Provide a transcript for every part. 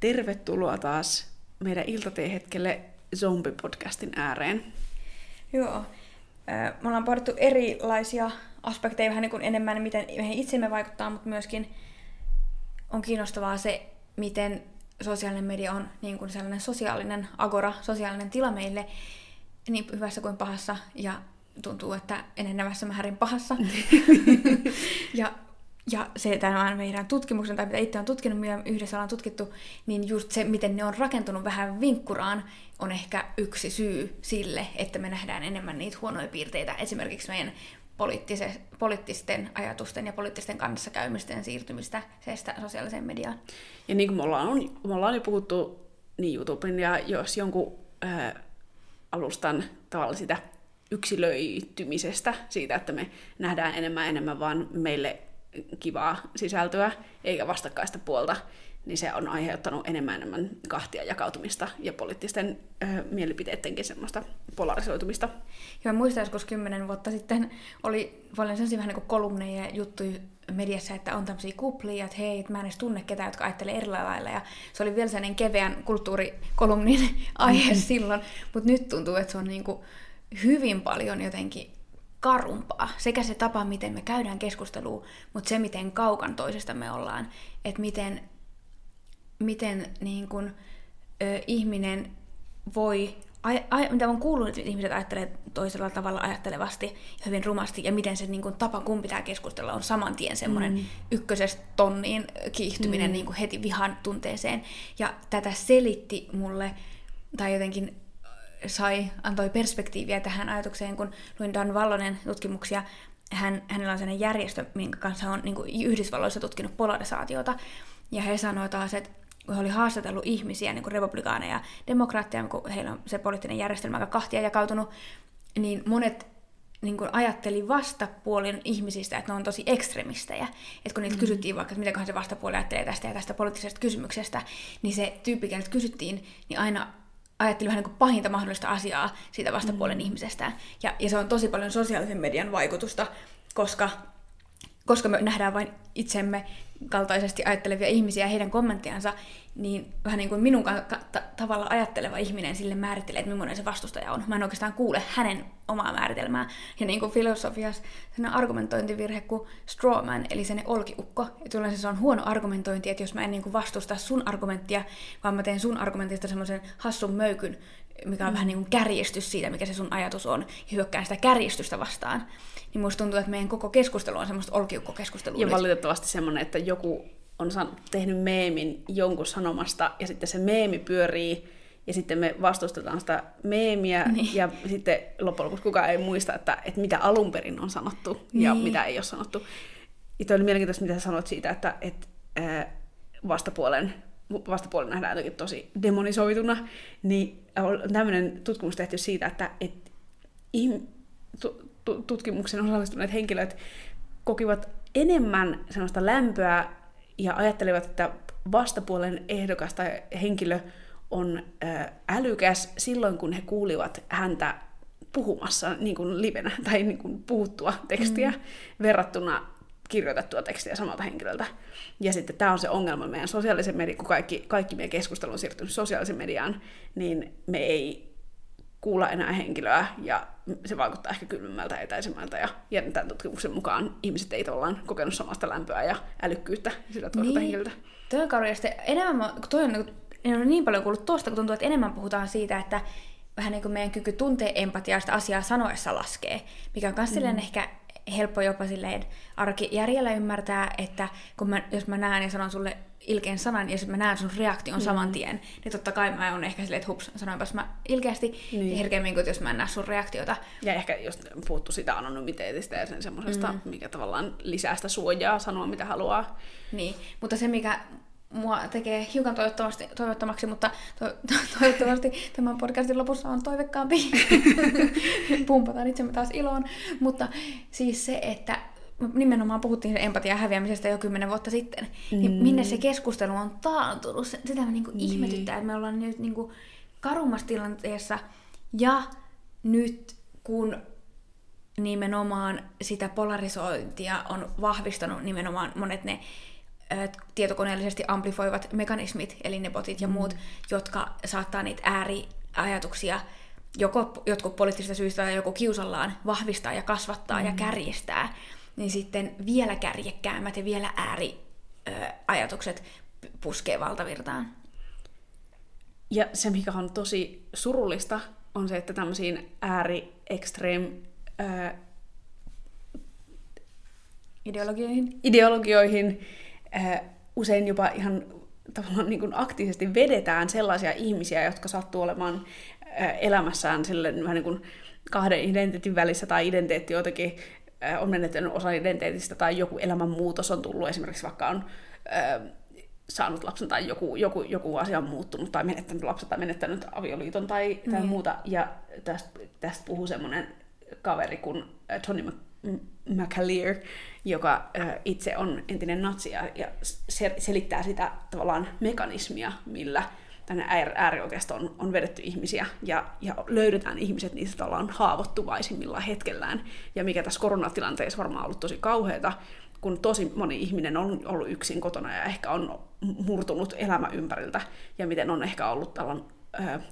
tervetuloa taas meidän iltateehetkelle zombie-podcastin ääreen. Joo. Me ollaan pohdittu erilaisia aspekteja vähän niin kuin enemmän, miten meihin itsemme vaikuttaa, mutta myöskin on kiinnostavaa se, miten sosiaalinen media on niin kuin sellainen sosiaalinen agora, sosiaalinen tila meille, niin hyvässä kuin pahassa, ja tuntuu, että enenevässä määrin pahassa. ja ja se tämän meidän tutkimuksen, tai mitä itse on tutkinut, mitä yhdessä ollaan tutkittu, niin just se, miten ne on rakentunut vähän vinkkuraan, on ehkä yksi syy sille, että me nähdään enemmän niitä huonoja piirteitä. Esimerkiksi meidän poliittisten ajatusten ja poliittisten kanssakäymisten siirtymistä seestä sosiaaliseen mediaan. Ja niin kuin me ollaan, me ollaan jo puhuttu niin YouTuben ja jos jonkun ää, alustan tavalla sitä yksilöitymisestä, siitä, että me nähdään enemmän enemmän vaan meille kivaa sisältöä, eikä vastakkaista puolta, niin se on aiheuttanut enemmän enemmän kahtia jakautumista ja poliittisten ö, mielipiteidenkin semmoista polarisoitumista. Joo, muistan joskus kymmenen vuotta sitten oli paljon sellaisia vähän niin kuin kolumneja juttuja mediassa, että on tämmöisiä kuplia, että hei, mä en edes tunne ketään, jotka ajattelee eri lailla. Ja se oli vielä sellainen keveän kulttuurikolumnin aihe mm. silloin, mutta nyt tuntuu, että se on niin kuin hyvin paljon jotenkin karumpaa. Sekä se tapa, miten me käydään keskustelua, mutta se, miten kaukan toisesta me ollaan. Että miten, miten niin kun, ö, ihminen voi, ai, ai, mitä on kuullut, että ihmiset ajattelee toisella tavalla ajattelevasti ja hyvin rumasti, ja miten se niin kun, tapa, kun pitää keskustella, on saman tien semmoinen mm. ykkösestä tonniin kiihtyminen mm. niin heti vihan tunteeseen. Ja tätä selitti mulle, tai jotenkin sai, antoi perspektiiviä tähän ajatukseen, kun luin Dan Vallonen tutkimuksia. Hän, hänellä on sellainen järjestö, minkä kanssa on niin kuin Yhdysvalloissa tutkinut polarisaatiota. Ja he sanoivat taas, että kun he oli haastatellut ihmisiä, niin kuin republikaaneja ja demokraatteja, kun heillä on se poliittinen järjestelmä aika kahtia jakautunut, niin monet niin kuin ajatteli vastapuolen ihmisistä, että ne on tosi ekstremistejä. Että kun niiltä mm. kysyttiin vaikka, että mitäköhän se vastapuoli ajattelee tästä ja tästä poliittisesta kysymyksestä, niin se tyyppi, kysyttiin, niin aina ajatteli vähän niin pahinta mahdollista asiaa siitä vastapuolen mm. ihmisestä. Ja, ja se on tosi paljon sosiaalisen median vaikutusta, koska, koska me nähdään vain itsemme kaltaisesti ajattelevia ihmisiä ja heidän kommenttiansa, niin vähän niin kuin minun tavalla ajatteleva ihminen sille määrittelee, että millainen se vastustaja on. Mä en oikeastaan kuule hänen omaa määritelmää. Ja niin kuin filosofiassa sellainen argumentointivirhe kuin strawman, eli sen olkiukko. Että yleensä se on huono argumentointi, että jos mä en niin kuin vastusta sun argumenttia, vaan mä teen sun argumentista semmoisen hassun möykyn, mikä on mm. vähän niin kuin kärjestys siitä, mikä se sun ajatus on, ja hyökkään sitä kärjestystä vastaan. Niin musta tuntuu, että meidän koko keskustelu on semmoista olkiukkokeskustelua. Ja valitettavasti semmoinen, että joku on tehnyt meemin jonkun sanomasta, ja sitten se meemi pyörii, ja sitten me vastustetaan sitä meemiä, niin. ja sitten loppujen lopuksi kukaan ei muista, että, että mitä alun perin on sanottu, niin. ja mitä ei ole sanottu. Ja toi oli mielenkiintoista, mitä sä sanoit siitä, että, että vastapuolen, vastapuolen nähdään jotenkin tosi demonisoituna, niin on tämmöinen tutkimus tehty siitä, että, että tutkimuksen osallistuneet henkilöt kokivat enemmän sellaista lämpöä ja ajattelivat, että vastapuolen ehdokas tai henkilö on älykäs silloin, kun he kuulivat häntä puhumassa niin kuin livenä tai niin kuin puhuttua tekstiä mm. verrattuna kirjoitettua tekstiä samalta henkilöltä. Ja sitten tämä on se ongelma meidän sosiaalisen median, kun kaikki, kaikki meidän keskustelu on siirtynyt sosiaalisen mediaan, niin me ei kuulla enää henkilöä ja se vaikuttaa ehkä kylmemmältä ja etäisemmältä. Ja, ja tämän tutkimuksen mukaan ihmiset ei tavallaan kokenut samasta lämpöä ja älykkyyttä sillä toiselta niin. henkilöltä. Toi on kauheasti. Enemmän, toi on, en ole niin paljon kuullut tuosta, kun tuntuu, että enemmän puhutaan siitä, että vähän niin kuin meidän kyky tuntea empatiaa sitä asiaa sanoessa laskee, mikä on myös mm. ehkä helppo jopa silleen arkijärjellä ymmärtää, että kun mä, jos mä näen ja sanon sulle ilkeän sanan, ja sitten mä näen sun reaktion mm. saman tien, niin totta kai mä oon ehkä silleen, että hups, sanoinpas mä ilkeästi, niin. herkemmin kuin jos mä en näe sun reaktiota. Ja ehkä just puhuttu sitä anonymiteetista ja sen semmoisesta, mm. mikä tavallaan lisää sitä suojaa sanoa, mitä haluaa. Niin, mutta se mikä mua tekee hiukan toivottavasti, toivottomaksi, mutta to, to, toivottavasti tämän podcastin lopussa on toivekkaampi. Pumpataan itsemme taas iloon. Mutta siis se, että nimenomaan puhuttiin empatia häviämisestä jo kymmenen vuotta sitten, niin mm. niin minne se keskustelu on taantunut. Sitä me niinku niin. ihmetyttää, että me ollaan nyt niinku karummassa tilanteessa ja nyt kun nimenomaan sitä polarisointia on vahvistanut nimenomaan monet ne tietokoneellisesti amplifoivat mekanismit, eli ne botit ja mm. muut, jotka saattaa niitä ääriajatuksia joko jotkut poliittisista syistä tai joku kiusallaan vahvistaa ja kasvattaa mm. ja kärjistää, niin sitten vielä kärjekkäämmät ja vielä ääriajatukset puskee valtavirtaan. Ja se, mikä on tosi surullista, on se, että tämmöisiin ääri extreme ideologioihin, ideologioihin usein jopa ihan tavallaan niin kuin aktiivisesti vedetään sellaisia ihmisiä, jotka sattuu olemaan ää, elämässään silleen vähän niin kuin kahden identiteetin välissä tai identiteetti jotenkin ää, on menettänyt osa identiteetistä tai joku elämänmuutos on tullut, esimerkiksi vaikka on saanut lapsen tai joku, joku, joku asia on muuttunut tai menettänyt lapsen tai menettänyt avioliiton tai, tai mm. muuta. Ja tästä, tästä puhuu semmoinen kaveri kuin Tony McAleer, joka itse on entinen natsi ja, ja selittää sitä tavallaan mekanismia, millä tänne äärioikeisto on, on vedetty ihmisiä ja, ja löydetään ihmiset niistä tavallaan haavoittuvaisimmilla hetkellään. Ja mikä tässä koronatilanteessa varmaan ollut tosi kauheata, kun tosi moni ihminen on ollut yksin kotona ja ehkä on murtunut elämä ympäriltä ja miten on ehkä ollut tällainen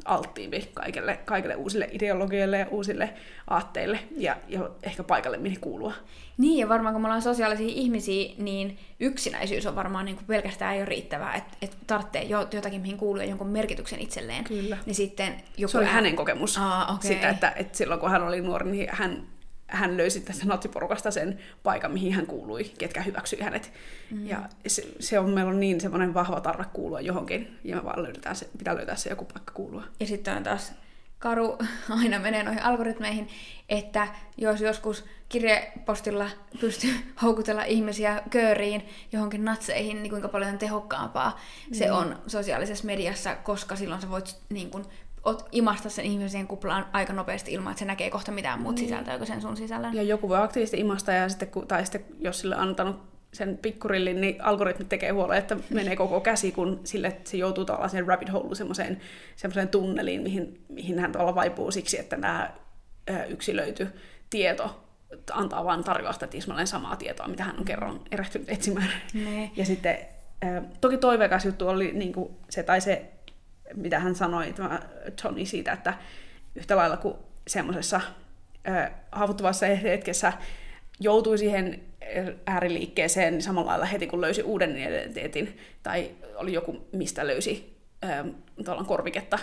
alttiimpi kaikille, kaikille uusille ideologioille ja uusille aatteille ja, ja ehkä paikalle, mihin kuulua. Niin, ja varmaan kun me ollaan sosiaalisia ihmisiä, niin yksinäisyys on varmaan niin kuin pelkästään ei ole riittävää, että et tarvitsee jotakin, mihin kuuluu ja jonkun merkityksen itselleen. Kyllä. Niin sitten joku Se oli hänen kokemus Aa, okay. sitä, että, että silloin kun hän oli nuori, niin hän hän löysi tästä natsiporukasta sen paikan, mihin hän kuului, ketkä hyväksyi hänet. Mm. Ja se, se on, meillä on niin semmoinen vahva tarve kuulua johonkin, ja me vaan löydetään se, pitää löytää se joku paikka kuulua. Ja sitten on taas karu aina menee noihin algoritmeihin, että jos joskus kirjepostilla pystyy houkutella ihmisiä kööriin johonkin natseihin, niin kuinka paljon tehokkaampaa mm. se on sosiaalisessa mediassa, koska silloin sä voit niin kun, imasta sen ihmisen kuplaan aika nopeasti ilman, että se näkee kohta mitään muut niin. sisältöä kuin sen sun sisällön. Ja joku voi aktiivisesti imasta, ja sitten, tai sitten jos sille on antanut sen pikkurillin, niin algoritmit tekee huolen, että menee koko käsi, kun sille että se joutuu tällaiseen rabbit hole, semmoiseen, semmoiseen tunneliin, mihin, mihin hän tuolla vaipuu siksi, että tämä yksilöity tieto antaa vain tarjoaa sitä tismalleen samaa tietoa, mitä hän on kerran erehtynyt etsimään. Ne. Ja sitten toki toiveikas juttu oli niin kuin se, tai se mitä hän sanoi, tämä Tony siitä, että yhtä lailla kuin semmoisessa haavoittuvassa hetkessä joutui siihen ääriliikkeeseen niin samalla lailla heti, kun löysi uuden identiteetin, tai oli joku, mistä löysi äh, korviketta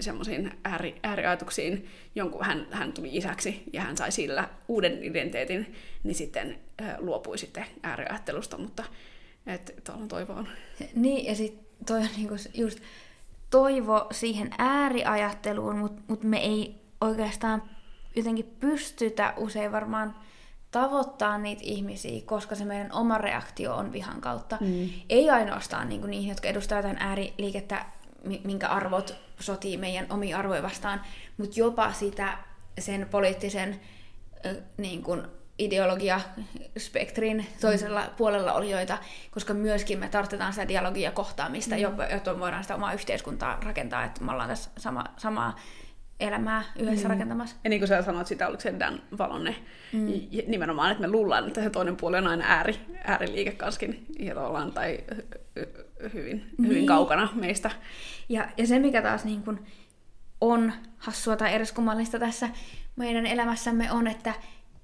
semmoisiin ääri, ääriajatuksiin, jonkun hän, hän tuli isäksi ja hän sai sillä uuden identiteetin, niin sitten äh, luopui sitten ääriajattelusta, mutta että toivoon. Niin, ja sitten toi on niinku just toivo siihen ääriajatteluun, mutta mut me ei oikeastaan jotenkin pystytä usein varmaan tavoittaa niitä ihmisiä, koska se meidän oma reaktio on vihan kautta. Mm. Ei ainoastaan niin kuin niihin, jotka edustavat jotain ääriliikettä, minkä arvot sotii meidän omi arvoja vastaan, mutta jopa sitä sen poliittisen niin kuin, ideologia-spektrin toisella mm. puolella olijoita, koska myöskin me tarvitaan sitä dialogia kohtaamista, mm. jotta voidaan sitä omaa yhteiskuntaa rakentaa, että me ollaan tässä sama, samaa elämää yhdessä mm. rakentamassa. Ja niin kuin sä sanoit, sitä oliko se Dan Valonne, mm. nimenomaan, että me luullaan, että se toinen puoli on aina ääri, ääriliike kanskin, ja tai hyvin, hyvin niin. kaukana meistä. Ja, ja se, mikä taas niin kuin on hassua tai eriskummallista tässä meidän elämässämme on, että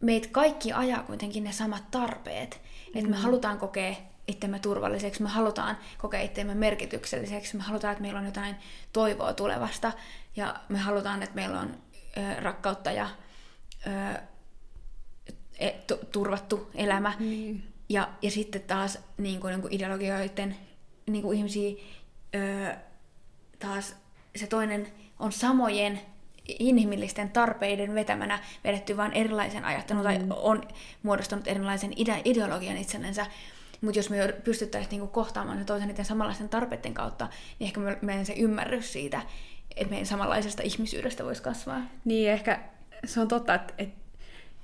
meitä kaikki ajaa kuitenkin ne samat tarpeet. Mm. Että me halutaan kokea itsemme turvalliseksi, me halutaan kokea itsemme merkitykselliseksi, me halutaan, että meillä on jotain toivoa tulevasta ja me halutaan, että meillä on ö, rakkautta ja ö, e, turvattu elämä. Mm. Ja, ja sitten taas niin kuin, niin ideologioiden niin kuin ihmisiä ö, taas se toinen on samojen inhimillisten tarpeiden vetämänä vedetty vain erilaisen ajattelun mm. tai on muodostunut erilaisen ide- ideologian itsellensä. Mutta jos me pystyttäisiin niinku kohtaamaan se toisen niiden samanlaisten tarpeiden kautta, niin ehkä meidän se ymmärrys siitä, että meidän samanlaisesta ihmisyydestä voisi kasvaa. Niin, ehkä se on totta, että, että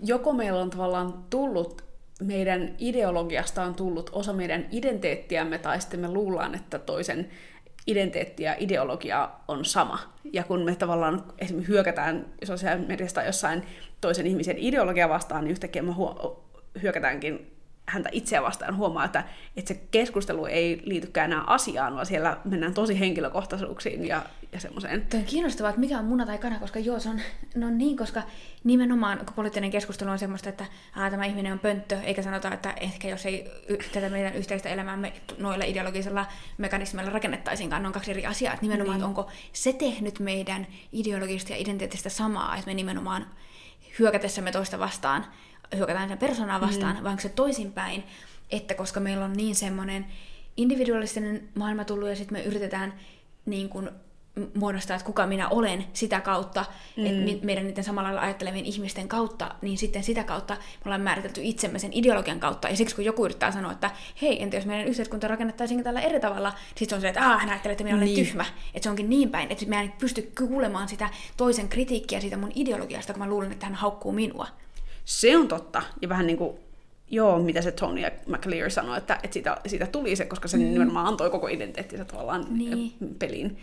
joko meillä on tavallaan tullut meidän ideologiasta on tullut osa meidän identiteettiämme, tai sitten me luullaan, että toisen identiteetti ja ideologia on sama. Ja kun me tavallaan esimerkiksi hyökätään sosiaalisen mediasta jossain toisen ihmisen ideologia vastaan, niin yhtäkkiä me hyökätäänkin häntä itseä vastaan huomaa, että, että se keskustelu ei liitykään enää asiaan, vaan siellä mennään tosi henkilökohtaisuuksiin ja, ja semmoiseen. Tuo on kiinnostavaa, että mikä on muna tai kana, koska joo, se on, no niin, koska nimenomaan kun poliittinen keskustelu on semmoista, että aa, tämä ihminen on pönttö, eikä sanota, että ehkä jos ei y- tätä meidän yhteistä elämäämme noilla ideologisilla mekanismeilla rakennettaisiinkaan, ne on kaksi eri asiaa. Että nimenomaan, niin. että onko se tehnyt meidän ideologista ja identiteettistä samaa, että me nimenomaan hyökätessämme toista vastaan hyökätään sen persoonaa vastaan, mm. onko se toisinpäin, että koska meillä on niin semmoinen individualistinen maailma tullut ja sitten me yritetään niin kuin muodostaa, että kuka minä olen sitä kautta, mm. että meidän niiden samalla lailla ajattelevien ihmisten kautta, niin sitten sitä kautta me ollaan määritelty itsemme sen ideologian kautta. Ja siksi kun joku yrittää sanoa, että hei, entä jos meidän yhteiskunta rakennettaisiin tällä eri tavalla, niin sitten se on se, että aah, hän ajattelee, että minä olen niin. tyhmä. Että se onkin niin päin, että mä en pysty kuulemaan sitä toisen kritiikkiä siitä mun ideologiasta, kun mä luulen, että hän haukkuu minua. Se on totta. Ja vähän niin kuin, joo, mitä se Tony McLear sanoi, että, että siitä, siitä tuli se, koska se mm. nimenomaan antoi koko identiteettinsä tavallaan niin. peliin.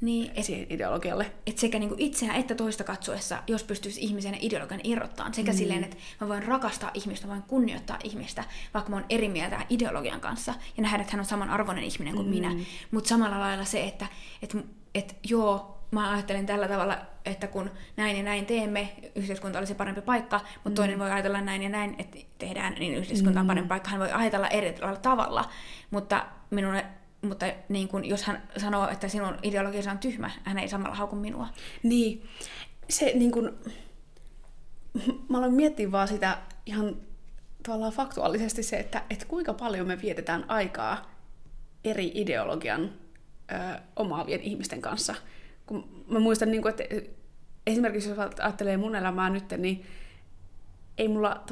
Niin, et, siihen ideologialle. Et sekä niinku itseä että toista katsoessa, jos pystyisi ihmisen ideologian irrottaa, sekä mm. silleen, että mä voin rakastaa ihmistä, voin kunnioittaa ihmistä, vaikka mä oon eri mieltä ideologian kanssa, ja nähdä, että hän on samanarvoinen ihminen kuin mm. minä. Mutta samalla lailla se, että et, et, joo, mä ajattelen tällä tavalla, että kun näin ja näin teemme, yhteiskunta olisi parempi paikka, mutta mm. toinen voi ajatella näin ja näin, että tehdään, niin yhteiskunta on parempi mm. paikka. Hän voi ajatella eri tavalla, mutta minulle mutta niin kun, jos hän sanoo, että sinun ideologiasi on tyhmä, hän ei samalla hauku minua. Niin, se niin kun, mä aloin miettiä vaan sitä ihan tavallaan faktuaalisesti se, että, että kuinka paljon me vietetään aikaa eri ideologian ö, omaavien ihmisten kanssa – kun mä muistan, niin kuin, että esimerkiksi jos ajattelee mun elämää nyt, niin ei mulla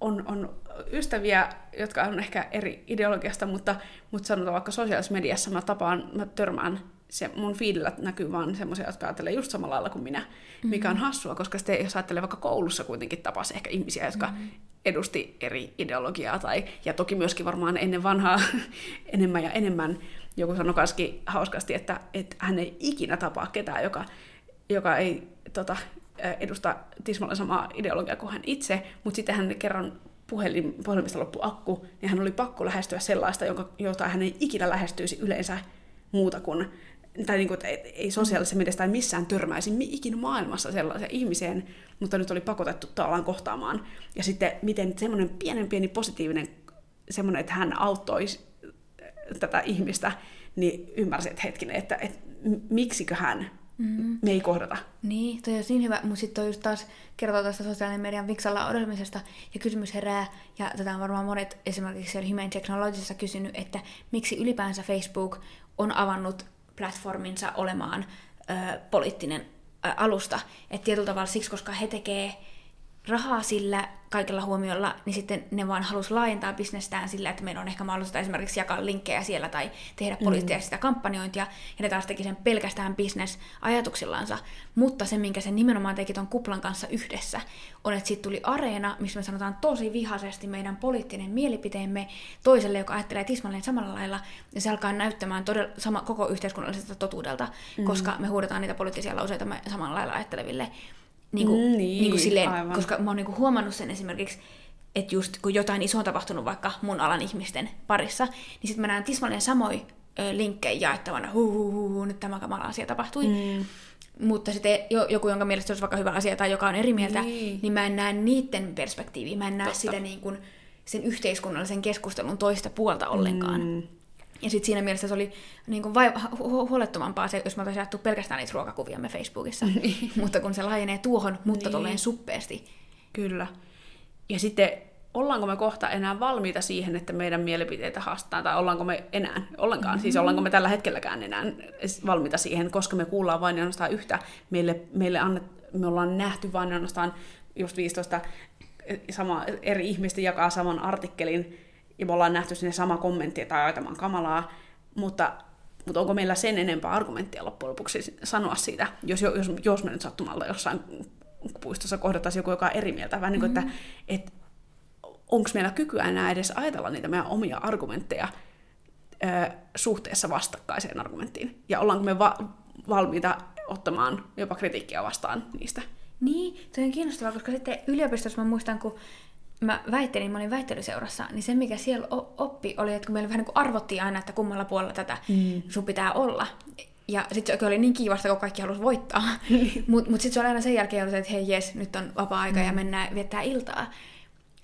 on, on ystäviä, jotka on ehkä eri ideologiasta, mutta, mutta sanotaan vaikka sosiaalisessa mediassa mä tapaan, mä törmään, se mun feedillä näkyy vaan semmoisia, jotka ajattelee just samalla lailla kuin minä, mm-hmm. mikä on hassua, koska sitten jos ajattelee vaikka koulussa kuitenkin tapas ehkä ihmisiä, jotka mm-hmm. edusti eri ideologiaa, tai, ja toki myöskin varmaan ennen vanhaa enemmän ja enemmän, joku sanoi kaskin hauskasti, että, että hän ei ikinä tapaa ketään, joka, joka ei tota, edusta tismalla samaa ideologiaa kuin hän itse, mutta sitten hän kerran puhelin, puhelimesta loppu akku, niin hän oli pakko lähestyä sellaista, jonka, jota hän ei ikinä lähestyisi yleensä muuta kuin, tai niin kuin, että ei sosiaalisessa mediassa tai missään törmäisi ikinä maailmassa sellaiseen ihmiseen, mutta nyt oli pakotettu tavallaan kohtaamaan. Ja sitten miten semmoinen pienen pieni positiivinen semmoinen, että hän auttoi tätä ihmistä, niin ymmärsin, että hetkinen, että, että miksiköhän mm-hmm. me ei kohdata. Niin, toi on niin hyvä, mutta sitten just taas kertoo tästä sosiaalinen median viksalla odottamisesta, ja kysymys herää, ja tätä on varmaan monet esimerkiksi siellä Human Technologiesissa kysynyt, että miksi ylipäänsä Facebook on avannut platforminsa olemaan ö, poliittinen ö, alusta. Että tietyllä tavalla siksi, koska he tekee rahaa sillä kaikella huomiolla, niin sitten ne vaan halus laajentaa bisnestään sillä, että meillä on ehkä mahdollista esimerkiksi jakaa linkkejä siellä tai tehdä mm. poliittista mm. kampanjointia, ja ne taas teki sen pelkästään bisnesajatuksillansa. Mutta se, minkä se nimenomaan teki ton kuplan kanssa yhdessä, on, että siitä tuli areena, missä me sanotaan tosi vihaisesti meidän poliittinen mielipiteemme toiselle, joka ajattelee tismalleen samalla lailla, ja se alkaa näyttämään todella sama, koko yhteiskunnalliselta totuudelta, mm. koska me huudetaan niitä poliittisia lauseita samalla lailla ajatteleville niin kuin, mm, niin, niin kuin silleen, aivan. koska mä oon niin kuin huomannut sen esimerkiksi, että just kun jotain isoa on tapahtunut vaikka mun alan ihmisten parissa, niin sitten mä näen tismalleen samoin linkkejä jaettavana, huu, huu, huu, huu, nyt tämä kamala asia tapahtui. Mm. Mutta sitten joku, jonka mielestä se olisi vaikka hyvä asia tai joka on eri mieltä, niin, niin mä en näe niiden perspektiiviä. Mä en näe Totta. sitä niin kuin, sen yhteiskunnallisen keskustelun toista puolta ollenkaan. Mm. Ja sitten siinä mielessä se oli niin kuin vai, hu- huolettomampaa se, jos mä olisin jaettu pelkästään niitä ruokakuvia me Facebookissa. Niin. mutta kun se laajenee tuohon, mutta niin. tolleen suppeasti. Kyllä. Ja sitten ollaanko me kohta enää valmiita siihen, että meidän mielipiteitä haastetaan, tai ollaanko me enää ollenkaan, mm-hmm. siis ollaanko me tällä hetkelläkään enää valmiita siihen, koska me kuullaan vain ainoastaan yhtä, meille, meille annet, me ollaan nähty vain ainoastaan just 15 sama, eri ihmistä jakaa saman artikkelin, ja me ollaan nähty sinne sama kommentti, tai aitamaan kamalaa, mutta, mutta onko meillä sen enempää argumenttia loppujen lopuksi sanoa siitä, jos, jos, jos me nyt sattumalla jossain puistossa kohdattaisiin joku, joka on eri mieltä, vähän niin kuin, mm-hmm. että, että onko meillä kykyä enää edes ajatella niitä meidän omia argumentteja ö, suhteessa vastakkaiseen argumenttiin, ja ollaanko me va- valmiita ottamaan jopa kritiikkiä vastaan niistä. Niin, se on kiinnostavaa, koska sitten yliopistossa mä muistan, kun mä väittelin, mä olin väittelyseurassa, niin se mikä siellä oppi oli, että kun meillä vähän niin kuin arvottiin aina, että kummalla puolella tätä mm. sun pitää olla. Ja sitten se oli niin kiivasta, kun kaikki halusi voittaa. Mutta mut sitten se oli aina sen jälkeen, ollut, että hei jes, nyt on vapaa-aika mm. ja mennään viettää iltaa.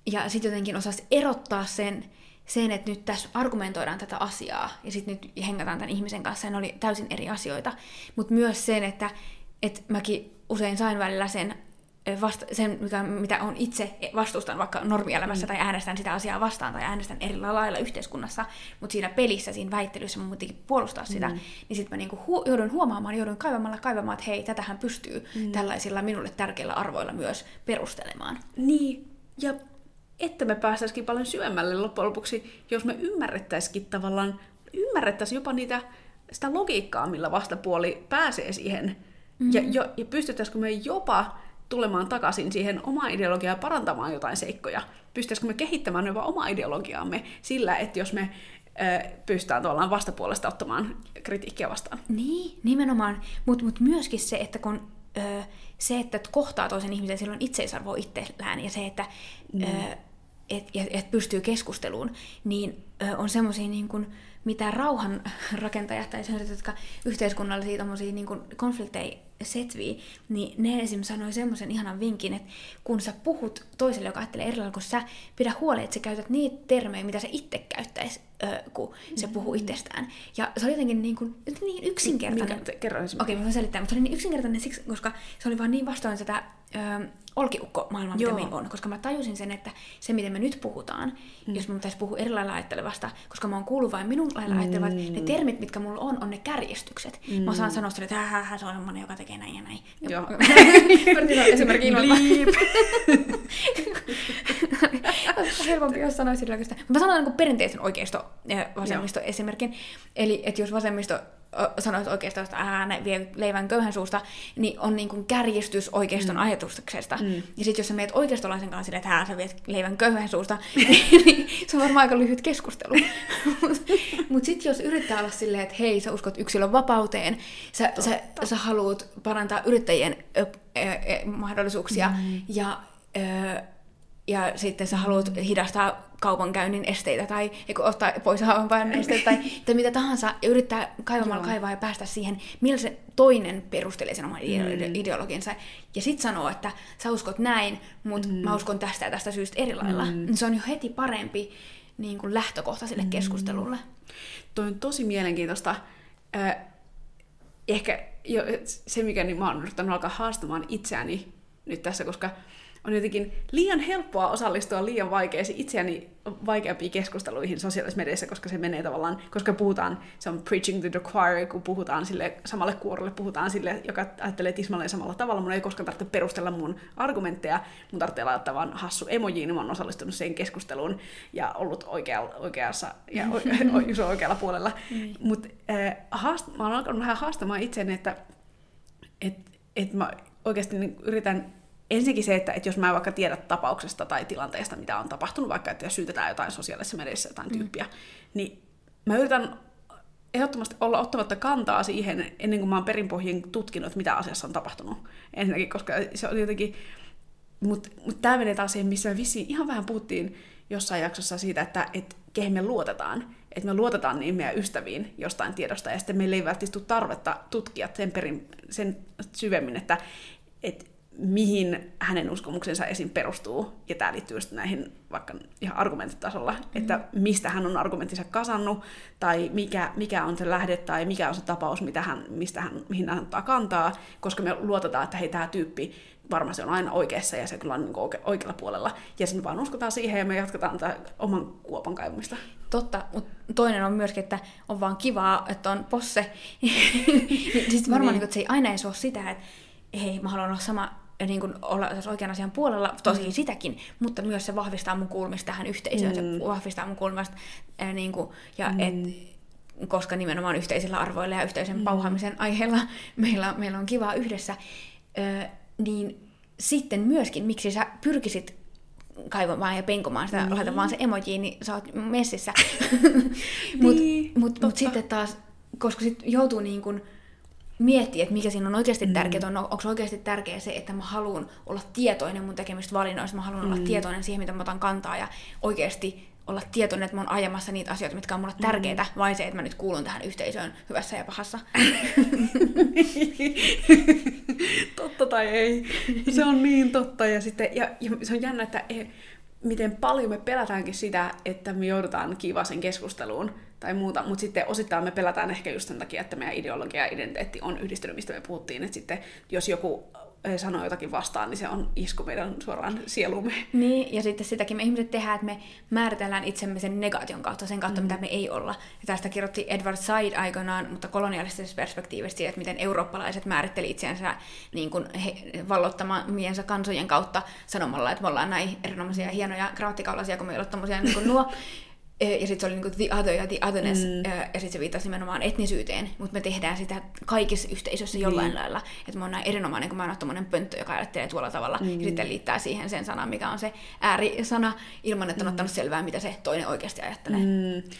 Ja sitten jotenkin osasi erottaa sen, sen, että nyt tässä argumentoidaan tätä asiaa ja sitten nyt hengataan tämän ihmisen kanssa, ja ne oli täysin eri asioita. Mutta myös sen, että, että mäkin usein sain välillä sen, vasta, sen mikä, mitä on itse vastustan vaikka normielämässä mm. tai äänestän sitä asiaa vastaan tai äänestän eri lailla yhteiskunnassa, mutta siinä pelissä, siinä väittelyssä mun muutenkin puolustaa mm. sitä, niin sitten mä niinku hu- joudun huomaamaan, joudun kaivamalla kaivamaan, että hei, tätähän pystyy mm. tällaisilla minulle tärkeillä arvoilla myös perustelemaan. Niin, ja että me päästäisikin paljon syvemmälle loppujen lopuksi, jos me ymmärrettäisikin tavallaan, ymmärrettäisiin jopa niitä, sitä logiikkaa, millä vastapuoli pääsee siihen. Mm-hmm. Ja, jo, ja pystyttäisikö me jopa tulemaan takaisin siihen omaan ideologiaan ja parantamaan jotain seikkoja? Pystyttäisikö me kehittämään jopa omaa ideologiaamme sillä, että jos me pystytään tuollaan vastapuolesta ottamaan kritiikkiä vastaan? Niin, nimenomaan. Mutta mut myöskin se, että kun ö, se, että kohtaa toisen ihmisen silloin itseisarvoa itsellään ja se, että mm. ö, et, et, et pystyy keskusteluun, niin ö, on semmoisia niin kuin, mitä rauhan rakentajat tai sellaiset, jotka yhteiskunnallisia niin kuin konflikteja setvii, niin ne esim. sanoi semmoisen ihanan vinkin, että kun sä puhut toiselle, joka ajattelee eri lailla kuin sä, pidä huoli, että sä käytät niitä termejä, mitä sä itse käyttäis, kun se mm. puhuu itsestään. Ja se oli jotenkin niin, kuin, niin yksinkertainen. Minkä, kerro Okei, okay, mä voin selittää, mutta se oli niin yksinkertainen siksi, koska se oli vaan niin vastoin sitä ö, olkiukko-maailmaa, mitä meillä on. Koska mä tajusin sen, että se, miten me nyt puhutaan, mm. jos mun pitäisi puhua eri lailla ajattelevasta, koska mä oon kuullut vain minun lailla mm. ajattelevat, ne termit, mitkä mulla on, on ne kärjestykset. Mm. Mä osaan sanoa sille, että hä, se on semmoinen, joka tekee näin ja näin. Joo. Esimerkiksi Helpompi, jos sanoisi sillä Mä sanon niin perinteisen oikeisto vasemmisto esimerkin. Eli että jos vasemmisto sanoit oikeastaan, että ää, vie leivän köyhän suusta, niin on niin kuin kärjistys oikeiston mm. ajatuksesta. Mm. Ja sitten jos sä meet oikeistolaisen kanssa että ää, sä viet leivän köyhän suusta, niin se on varmaan aika lyhyt keskustelu. Mutta sitten jos yrittää olla silleen, että hei, sä uskot yksilön vapauteen, sä, sä, sä haluat parantaa yrittäjien ö, ö, ö, mahdollisuuksia mm. ja ö, ja sitten sä haluat hidastaa kaupankäynnin esteitä tai ottaa pois kaupankäynnin esteitä tai, tai mitä tahansa ja yrittää kaivamalla Joo. kaivaa ja päästä siihen, millä se toinen perustelee sen oman mm. ideologiansa. Ja sitten sanoo, että sä uskot näin, mutta mm. mä uskon tästä ja tästä syystä eri lailla. Mm. Se on jo heti parempi niin kuin lähtökohta sille mm. keskustelulle. Toi on tosi mielenkiintoista. Äh, ehkä jo, se, mikä niin mä oon yrittänyt alkaa haastamaan itseäni nyt tässä, koska on jotenkin liian helppoa osallistua liian vaikeisiin, itseäni vaikeampiin keskusteluihin sosiaalisessa mediassa, koska se menee tavallaan, koska puhutaan, se on preaching to the choir, kun puhutaan sille samalle kuorolle, puhutaan sille, joka ajattelee tismalleen samalla tavalla. Mun ei koskaan tarvitse perustella mun argumentteja, mun tarvitsee laittaa vaan hassu emoji, niin mä oon osallistunut siihen keskusteluun ja ollut oikealla, oikeassa ja oike, oikealla puolella. Mm. Mutta äh, haast, mä oon alkanut vähän haastamaan itseäni, että et, et mä oikeasti niin yritän ensinnäkin se, että, että jos mä en vaikka tiedä tapauksesta tai tilanteesta, mitä on tapahtunut, vaikka että jos syytetään jotain sosiaalisessa mediassa jotain mm. tyyppiä, niin mä yritän ehdottomasti olla ottamatta kantaa siihen ennen kuin mä oon perinpohjin tutkinut, mitä asiassa on tapahtunut. Ensinnäkin, koska se on jotenkin... Mutta mut tämä menee taas siihen, missä me vissiin ihan vähän puhuttiin jossain jaksossa siitä, että et kehen me luotetaan. Että me luotetaan niin meidän ystäviin jostain tiedosta, ja sitten meillä ei välttämättä tarvetta tutkia sen, perin, sen syvemmin, että et mihin hänen uskomuksensa esim. perustuu. Ja tämä liittyy just näihin vaikka ihan argumenttitasolla, mm. että mistä hän on argumenttinsa kasannut, tai mikä, mikä on se lähde, tai mikä on se tapaus, mitä hän, mistä hän, mihin hän ottaa kantaa, koska me luotetaan, että hei, tämä tyyppi varmasti on aina oikeassa ja se kyllä on niin oike- oikealla puolella. Ja sitten vaan uskotaan siihen ja me jatketaan tätä oman kuopan kaivamista. Totta, mutta toinen on myöskin, että on vaan kivaa, että on posse. siis varmaan niin. Niin, että se ei aina edes ole sitä, että hei, mä haluan olla sama niin kuin olla oikean asian puolella, tosi mm. sitäkin, mutta myös se vahvistaa mun kuulumista tähän yhteisöön, mm. se vahvistaa mun kuulumista, ää, niin kuin, ja mm. et, koska nimenomaan yhteisillä arvoilla ja yhteisen mm. pauhaamisen aiheella meillä, meillä on kivaa yhdessä, ää, niin sitten myöskin, miksi sä pyrkisit kaivamaan ja penkomaan sitä, mm. laita vaan se emoji, niin sä oot messissä. Mutta niin, mut, mut sitten taas, koska sit joutuu niin kuin, miettiä, että mikä siinä on oikeasti mm. tärkeää, on, onko oikeasti tärkeää se, että mä haluan olla tietoinen mun tekemistä valinnoista, mä haluan mm. olla tietoinen siihen, mitä mä otan kantaa ja oikeasti olla tietoinen, että mä oon ajamassa niitä asioita, mitkä on mulle mm. tärkeitä, mm. vai se, että mä nyt kuulun tähän yhteisöön hyvässä ja pahassa. totta tai ei. Se on niin totta. Ja, sitten, ja, ja se on jännä, että e, miten paljon me pelätäänkin sitä, että me joudutaan kivasen keskusteluun tai muuta, mutta sitten osittain me pelätään ehkä just sen takia, että meidän ideologia ja identiteetti on yhdistynyt, mistä me puhuttiin, että sitten jos joku sanoo jotakin vastaan, niin se on isku meidän suoraan sielumme. Niin, ja sitten sitäkin me ihmiset tehdään, että me määritellään itsemme sen negaation kautta, sen kautta, mm. mitä me ei olla. Ja tästä kirjoitti Edward Said aikanaan, mutta kolonialistisesta perspektiivistä siitä, että miten eurooppalaiset määritteli itseänsä niin kuin he, vallottamiensa kansojen kautta sanomalla, että me ollaan näin erinomaisia hienoja grammatikalaisia, kun me ei ole niin nuo ja sitten se oli niinku the other ja the otherness, mm. ja sitten se viittasi nimenomaan etnisyyteen, mutta me tehdään sitä kaikissa yhteisöissä jollain niin. lailla. Että mä oon näin erinomainen, kun mä oon tommonen pönttö, joka ajattelee tuolla tavalla, mm. ja sitten liittää siihen sen sanan, mikä on se äärisana, ilman että on mm. ottanut selvää, mitä se toinen oikeasti ajattelee. Mm.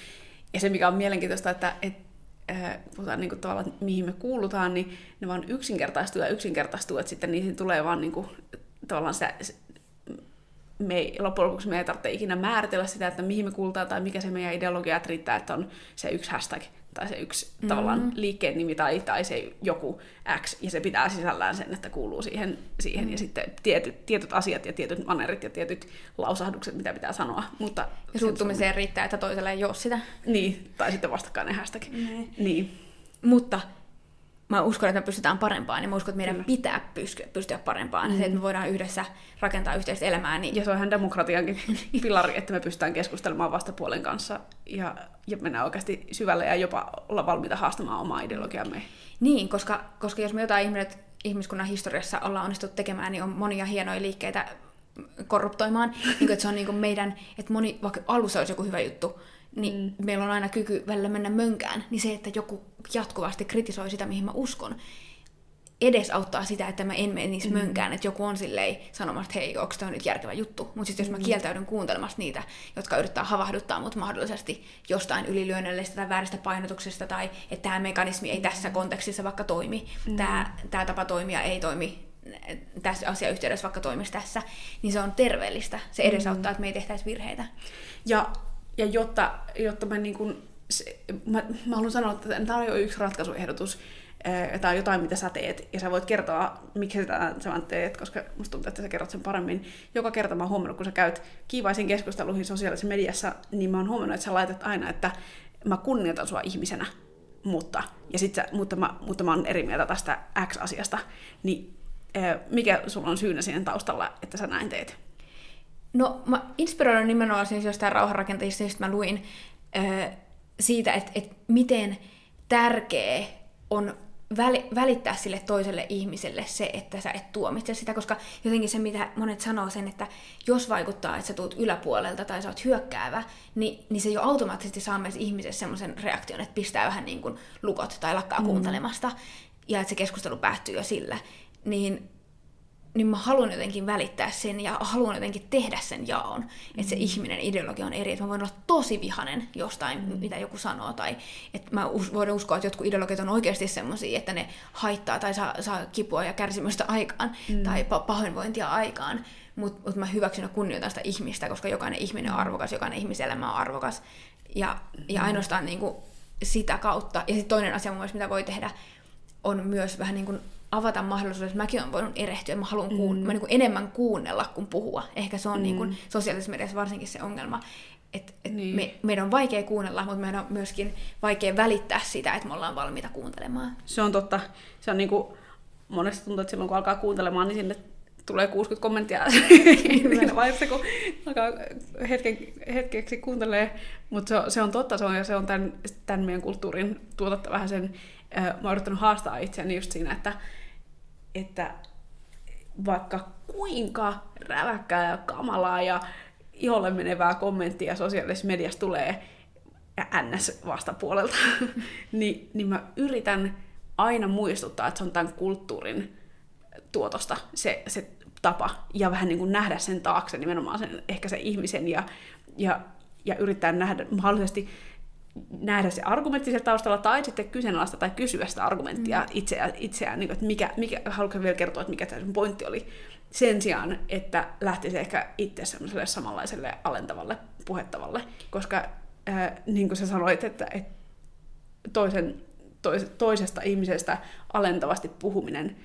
Ja se, mikä on mielenkiintoista, että, että äh, puhutaan niin kuin tavallaan, että mihin me kuulutaan, niin ne vaan yksinkertaistuu ja yksinkertaistuu, että sitten niihin tulee vaan niin kuin, tavallaan se, me ei, loppujen lopuksi me ei tarvitse ikinä määritellä sitä, että mihin me kuulutaan tai mikä se meidän ideologia, että riittää, että on se yksi hashtag tai se yksi mm-hmm. tavallaan liikkeen nimi tai, tai se joku X, ja se pitää sisällään sen, että kuuluu siihen, siihen mm-hmm. ja sitten tietyt, tietyt asiat ja tietyt manerit ja tietyt lausahdukset, mitä pitää sanoa. Mutta ja suuttumiseen riittää, että toiselle ei ole sitä. Niin, tai sitten vastakkainen hashtag. Mm-hmm. Niin. Mutta mä uskon, että me pystytään parempaan, ja mä uskon, että meidän Kyllä. pitää pystyä, pystyä parempaan. Mm. Se, että me voidaan yhdessä rakentaa yhteistä elämää. Niin... Ja se on ihan demokratiankin pilari, että me pystytään keskustelemaan vastapuolen kanssa ja, ja mennään oikeasti syvälle ja jopa olla valmiita haastamaan omaa ideologiamme. Niin, koska, koska jos me jotain ihmiset, ihmiskunnan historiassa ollaan onnistuttu tekemään, niin on monia hienoja liikkeitä korruptoimaan. niin kuin, että se on niin kuin meidän, että moni, vaikka alussa olisi joku hyvä juttu, niin mm. meillä on aina kyky välillä mennä mönkään, niin se, että joku jatkuvasti kritisoi sitä, mihin mä uskon, edes auttaa sitä, että mä en menisi mm. mönkään, että joku on silleen sanomassa, että hei, onko tämä nyt järkevä juttu. Mutta sitten jos mä mm. kieltäydyn kuuntelemasta niitä, jotka yrittää havahduttaa mut mahdollisesti jostain ylilyönnöllisestä tai vääristä painotuksesta, tai että tämä mekanismi ei tässä kontekstissa vaikka toimi, mm. tämä, tämä tapa toimia ei toimi tässä asiayhteydessä vaikka toimisi tässä, niin se on terveellistä. Se edesauttaa, mm. että me ei tehtäisi virheitä. Ja ja jotta, jotta mä, niin kun, se, mä, mä haluan sanoa, että tämä on jo yksi ratkaisuehdotus, tämä on jotain, mitä sä teet, ja sä voit kertoa, miksi sä sen teet, koska musta tuntuu, että sä kerrot sen paremmin. Joka kerta mä oon huomannut, kun sä käyt kiivaisiin keskusteluihin sosiaalisessa mediassa, niin mä oon huomannut, että sä laitat aina, että mä kunnioitan sua ihmisenä, mutta, ja sit sä, mutta, mä, mutta mä oon eri mieltä tästä X-asiasta, niin mikä sulla on syynä siinä taustalla, että sä näin teet? No mä inspiroidun nimenomaan siis jostain rauhanrakentajista, josta mä luin ö, siitä, että, että miten tärkeä on välittää sille toiselle ihmiselle se, että sä et tuomitse sitä, koska jotenkin se, mitä monet sanoo sen, että jos vaikuttaa, että sä tuut yläpuolelta tai sä oot hyökkäävä, niin, niin se jo automaattisesti saa myös ihmisessä semmoisen reaktion, että pistää vähän niin kuin lukot tai lakkaa mm. kuuntelemasta, ja että se keskustelu päättyy jo sillä. Niin niin mä haluan jotenkin välittää sen ja haluan jotenkin tehdä sen jaon. Mm. Että se ihminen ideologia on eri. Että mä voin olla tosi vihanen jostain, mm. mitä joku sanoo. Tai että mä voin uskoa, että jotkut ideologiat on oikeasti semmoisia, että ne haittaa tai saa, saa kipua ja kärsimystä aikaan. Mm. Tai pahoinvointia aikaan. Mutta mut mä hyväksyn ja kunnioitan sitä ihmistä, koska jokainen ihminen on arvokas, jokainen ihmiselämä on arvokas. Ja, ja mm. ainoastaan niin kuin sitä kautta. Ja sitten toinen asia mun mielestä, mitä voi tehdä, on myös vähän niin kuin avata mahdollisuus, että mäkin olen voinut erehtyä, mä haluan kuun, mm. mä niin kuin enemmän kuunnella kuin puhua. Ehkä se on niin mm. niin kuin sosiaalisessa mediassa varsinkin se ongelma, että et niin. me, meidän on vaikea kuunnella, mutta meidän on myöskin vaikea välittää sitä, että me ollaan valmiita kuuntelemaan. Se on totta. Se on niin kuin, monesti tuntuu, että silloin kun alkaa kuuntelemaan, niin sinne tulee 60 kommenttia siinä vaiheessa, kun alkaa hetken, hetkeksi kuuntelee. Mutta se, se, on totta, se on, ja se on tämän, tämän meidän kulttuurin tuotetta vähän sen, äh, mä oon haastaa itseäni just siinä, että että vaikka kuinka räväkkää ja kamalaa ja iholle menevää kommenttia sosiaalisessa mediassa tulee NS. vastapuolelta, niin, niin mä yritän aina muistuttaa, että se on tämän kulttuurin tuotosta se, se tapa. Ja vähän niin kuin nähdä sen taakse nimenomaan sen, ehkä sen ihmisen ja, ja, ja yrittää nähdä mahdollisesti nähdä se argumentti siellä taustalla, tai sitten kyseenalaista tai kysyä sitä argumenttia mm. itseään, itseään niin kuin, että mikä, mikä, haluatko vielä kertoa, että mikä tämä pointti oli, sen sijaan, että lähtisi ehkä itse semmoiselle samanlaiselle alentavalle puhettavalle, koska äh, niin kuin sä sanoit, että, että toisen, tois, toisesta ihmisestä alentavasti puhuminen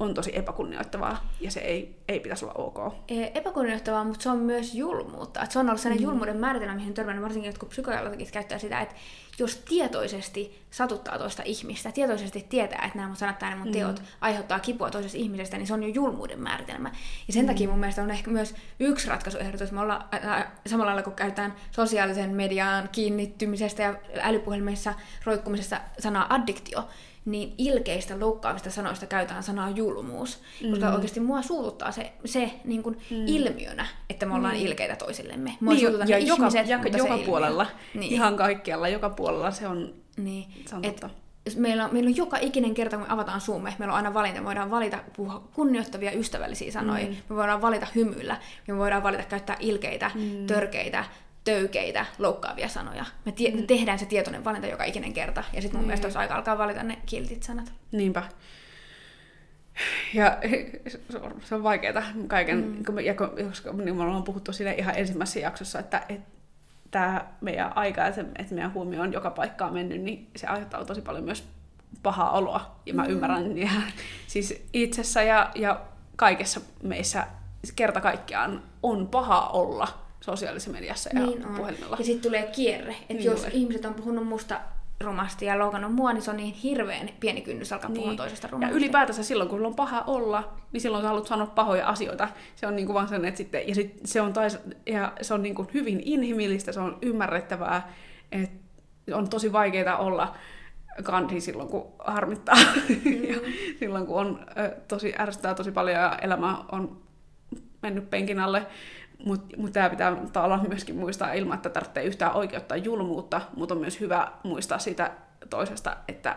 on tosi epäkunnioittavaa ja se ei, ei pitäisi olla ok. Epäkunnioittavaa, mutta se on myös julmuutta. Et se on ollut sellainen mm. julmuuden määritelmä, mihin törmännyt varsinkin jotkut psykologit käyttää sitä, että jos tietoisesti satuttaa toista ihmistä, tietoisesti tietää, että nämä mun sanat tai nämä mun teot mm. aiheuttaa kipua toisesta ihmisestä, niin se on jo julmuuden määritelmä. Ja sen mm. takia mun mielestä on ehkä myös yksi ratkaisuehdotus. Me ollaan äh, samalla lailla, kun käytetään sosiaalisen median kiinnittymisestä ja älypuhelimissa roikkumisesta sanaa addiktio, niin ilkeistä loukkaavista sanoista käytetään sanaa julmuus. Mm. Koska oikeasti mua suututtaa se, se niin kuin mm. ilmiönä, että me ollaan mm. ilkeitä toisillemme. Mua niin, ja joka, ihmiset, joka, joka puolella, niin. ihan kaikkialla, joka puolella se on, niin. se on totta. Meillä on, meillä on joka ikinen kerta, kun me avataan Zoom, meillä on aina valinta. Me voidaan valita puhua kunnioittavia, ystävällisiä sanoja. Mm. Me voidaan valita hymyillä. Me voidaan valita käyttää ilkeitä, mm. törkeitä, töykeitä, loukkaavia sanoja. Me, tie- mm. tehdään se tietoinen valinta joka ikinen kerta, ja sitten mun mm. mielestä olisi aika alkaa valita ne kiltit sanat. Niinpä. Ja se on vaikeaa kaiken, mm. ja koska niin me ollaan puhuttu siinä ihan ensimmäisessä jaksossa, että, että tämä meidän aika ja se, että meidän huomio on joka paikkaan mennyt, niin se aiheuttaa tosi paljon myös pahaa oloa. Ja mä mm. ymmärrän ja, siis itsessä ja, ja kaikessa meissä kerta kaikkiaan on paha olla sosiaalisessa mediassa ja niin on. puhelimella. Ja sitten tulee kierre, että niin jos tulee. ihmiset on puhunut musta rumasti ja loukannut mua, niin se on niin hirveän pieni kynnys alkaa niin. puhua toisesta rumasti. Ja ylipäätänsä silloin, kun on paha olla, niin silloin sä haluat sanoa pahoja asioita. Se on niinku vaan sen, että sitten, ja sit se on, tais, ja se on niinku hyvin inhimillistä, se on ymmärrettävää, että on tosi vaikeaa olla kandi silloin, kun harmittaa. Mm. ja silloin, kun on tosi ärsyttää tosi paljon ja elämä on mennyt penkin alle mutta mut tämä pitää olla myöskin muistaa ilman, että tarvitsee yhtään oikeuttaa julmuutta, mutta on myös hyvä muistaa sitä toisesta, että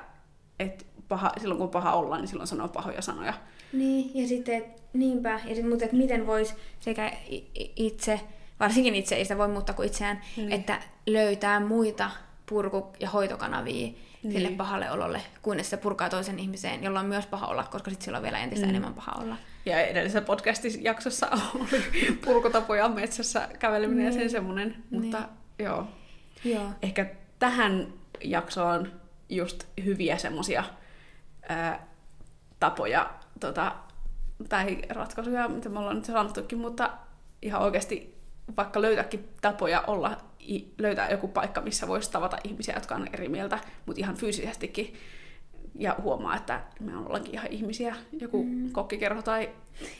et paha, silloin kun paha olla, niin silloin sanoo pahoja sanoja. Niin, ja sitten, et, niinpä, ja sit, mutta että miten voisi sekä itse, varsinkin itse, ei sitä voi muuttaa kuin itseään, niin. että löytää muita purku- ja hoitokanavia niin. sille pahalle ololle, kuin se purkaa toisen ihmiseen, jolla on myös paha olla, koska sitten sillä on vielä entistä mm. enemmän paha olla. Ja edellisessä podcastin-jaksossa oli purkotapoja metsässä käveleminen niin. ja sen semmoinen, niin. mutta joo. joo. Ehkä tähän jaksoon just hyviä semmosia tapoja tota, tai ratkaisuja, mitä me ollaan nyt sanottukin, mutta ihan oikeasti vaikka löytääkin tapoja olla, löytää joku paikka, missä voisi tavata ihmisiä, jotka on eri mieltä, mutta ihan fyysisestikin ja huomaa, että me ollaankin ihan ihmisiä, joku mm. kokkikerho tai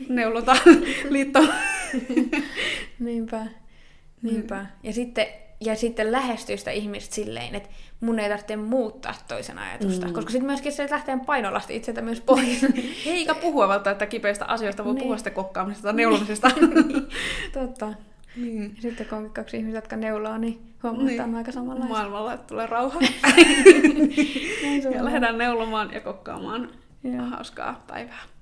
neulota liitto. Niinpä. Niinpä. Mm. Ja sitten, ja sitten lähestyy sitä ihmistä silleen, että mun ei tarvitse muuttaa toisen ajatusta. Mm. Koska sitten myöskin se lähtee painolasti itseltä myös pois. Eikä puhua välttämättä kipeistä asioista, voi niin. puhua sitten kokkaamisesta tai neulomisesta. niin. Totta. Niin. Sitten kun on kaksi ihmistä, jotka neuloo, niin huomaa, niin. että on aika samanlaista. Maailmalla, että tulee rauha. ja lähdetään neulomaan ja kokkaamaan ja hauskaa päivää.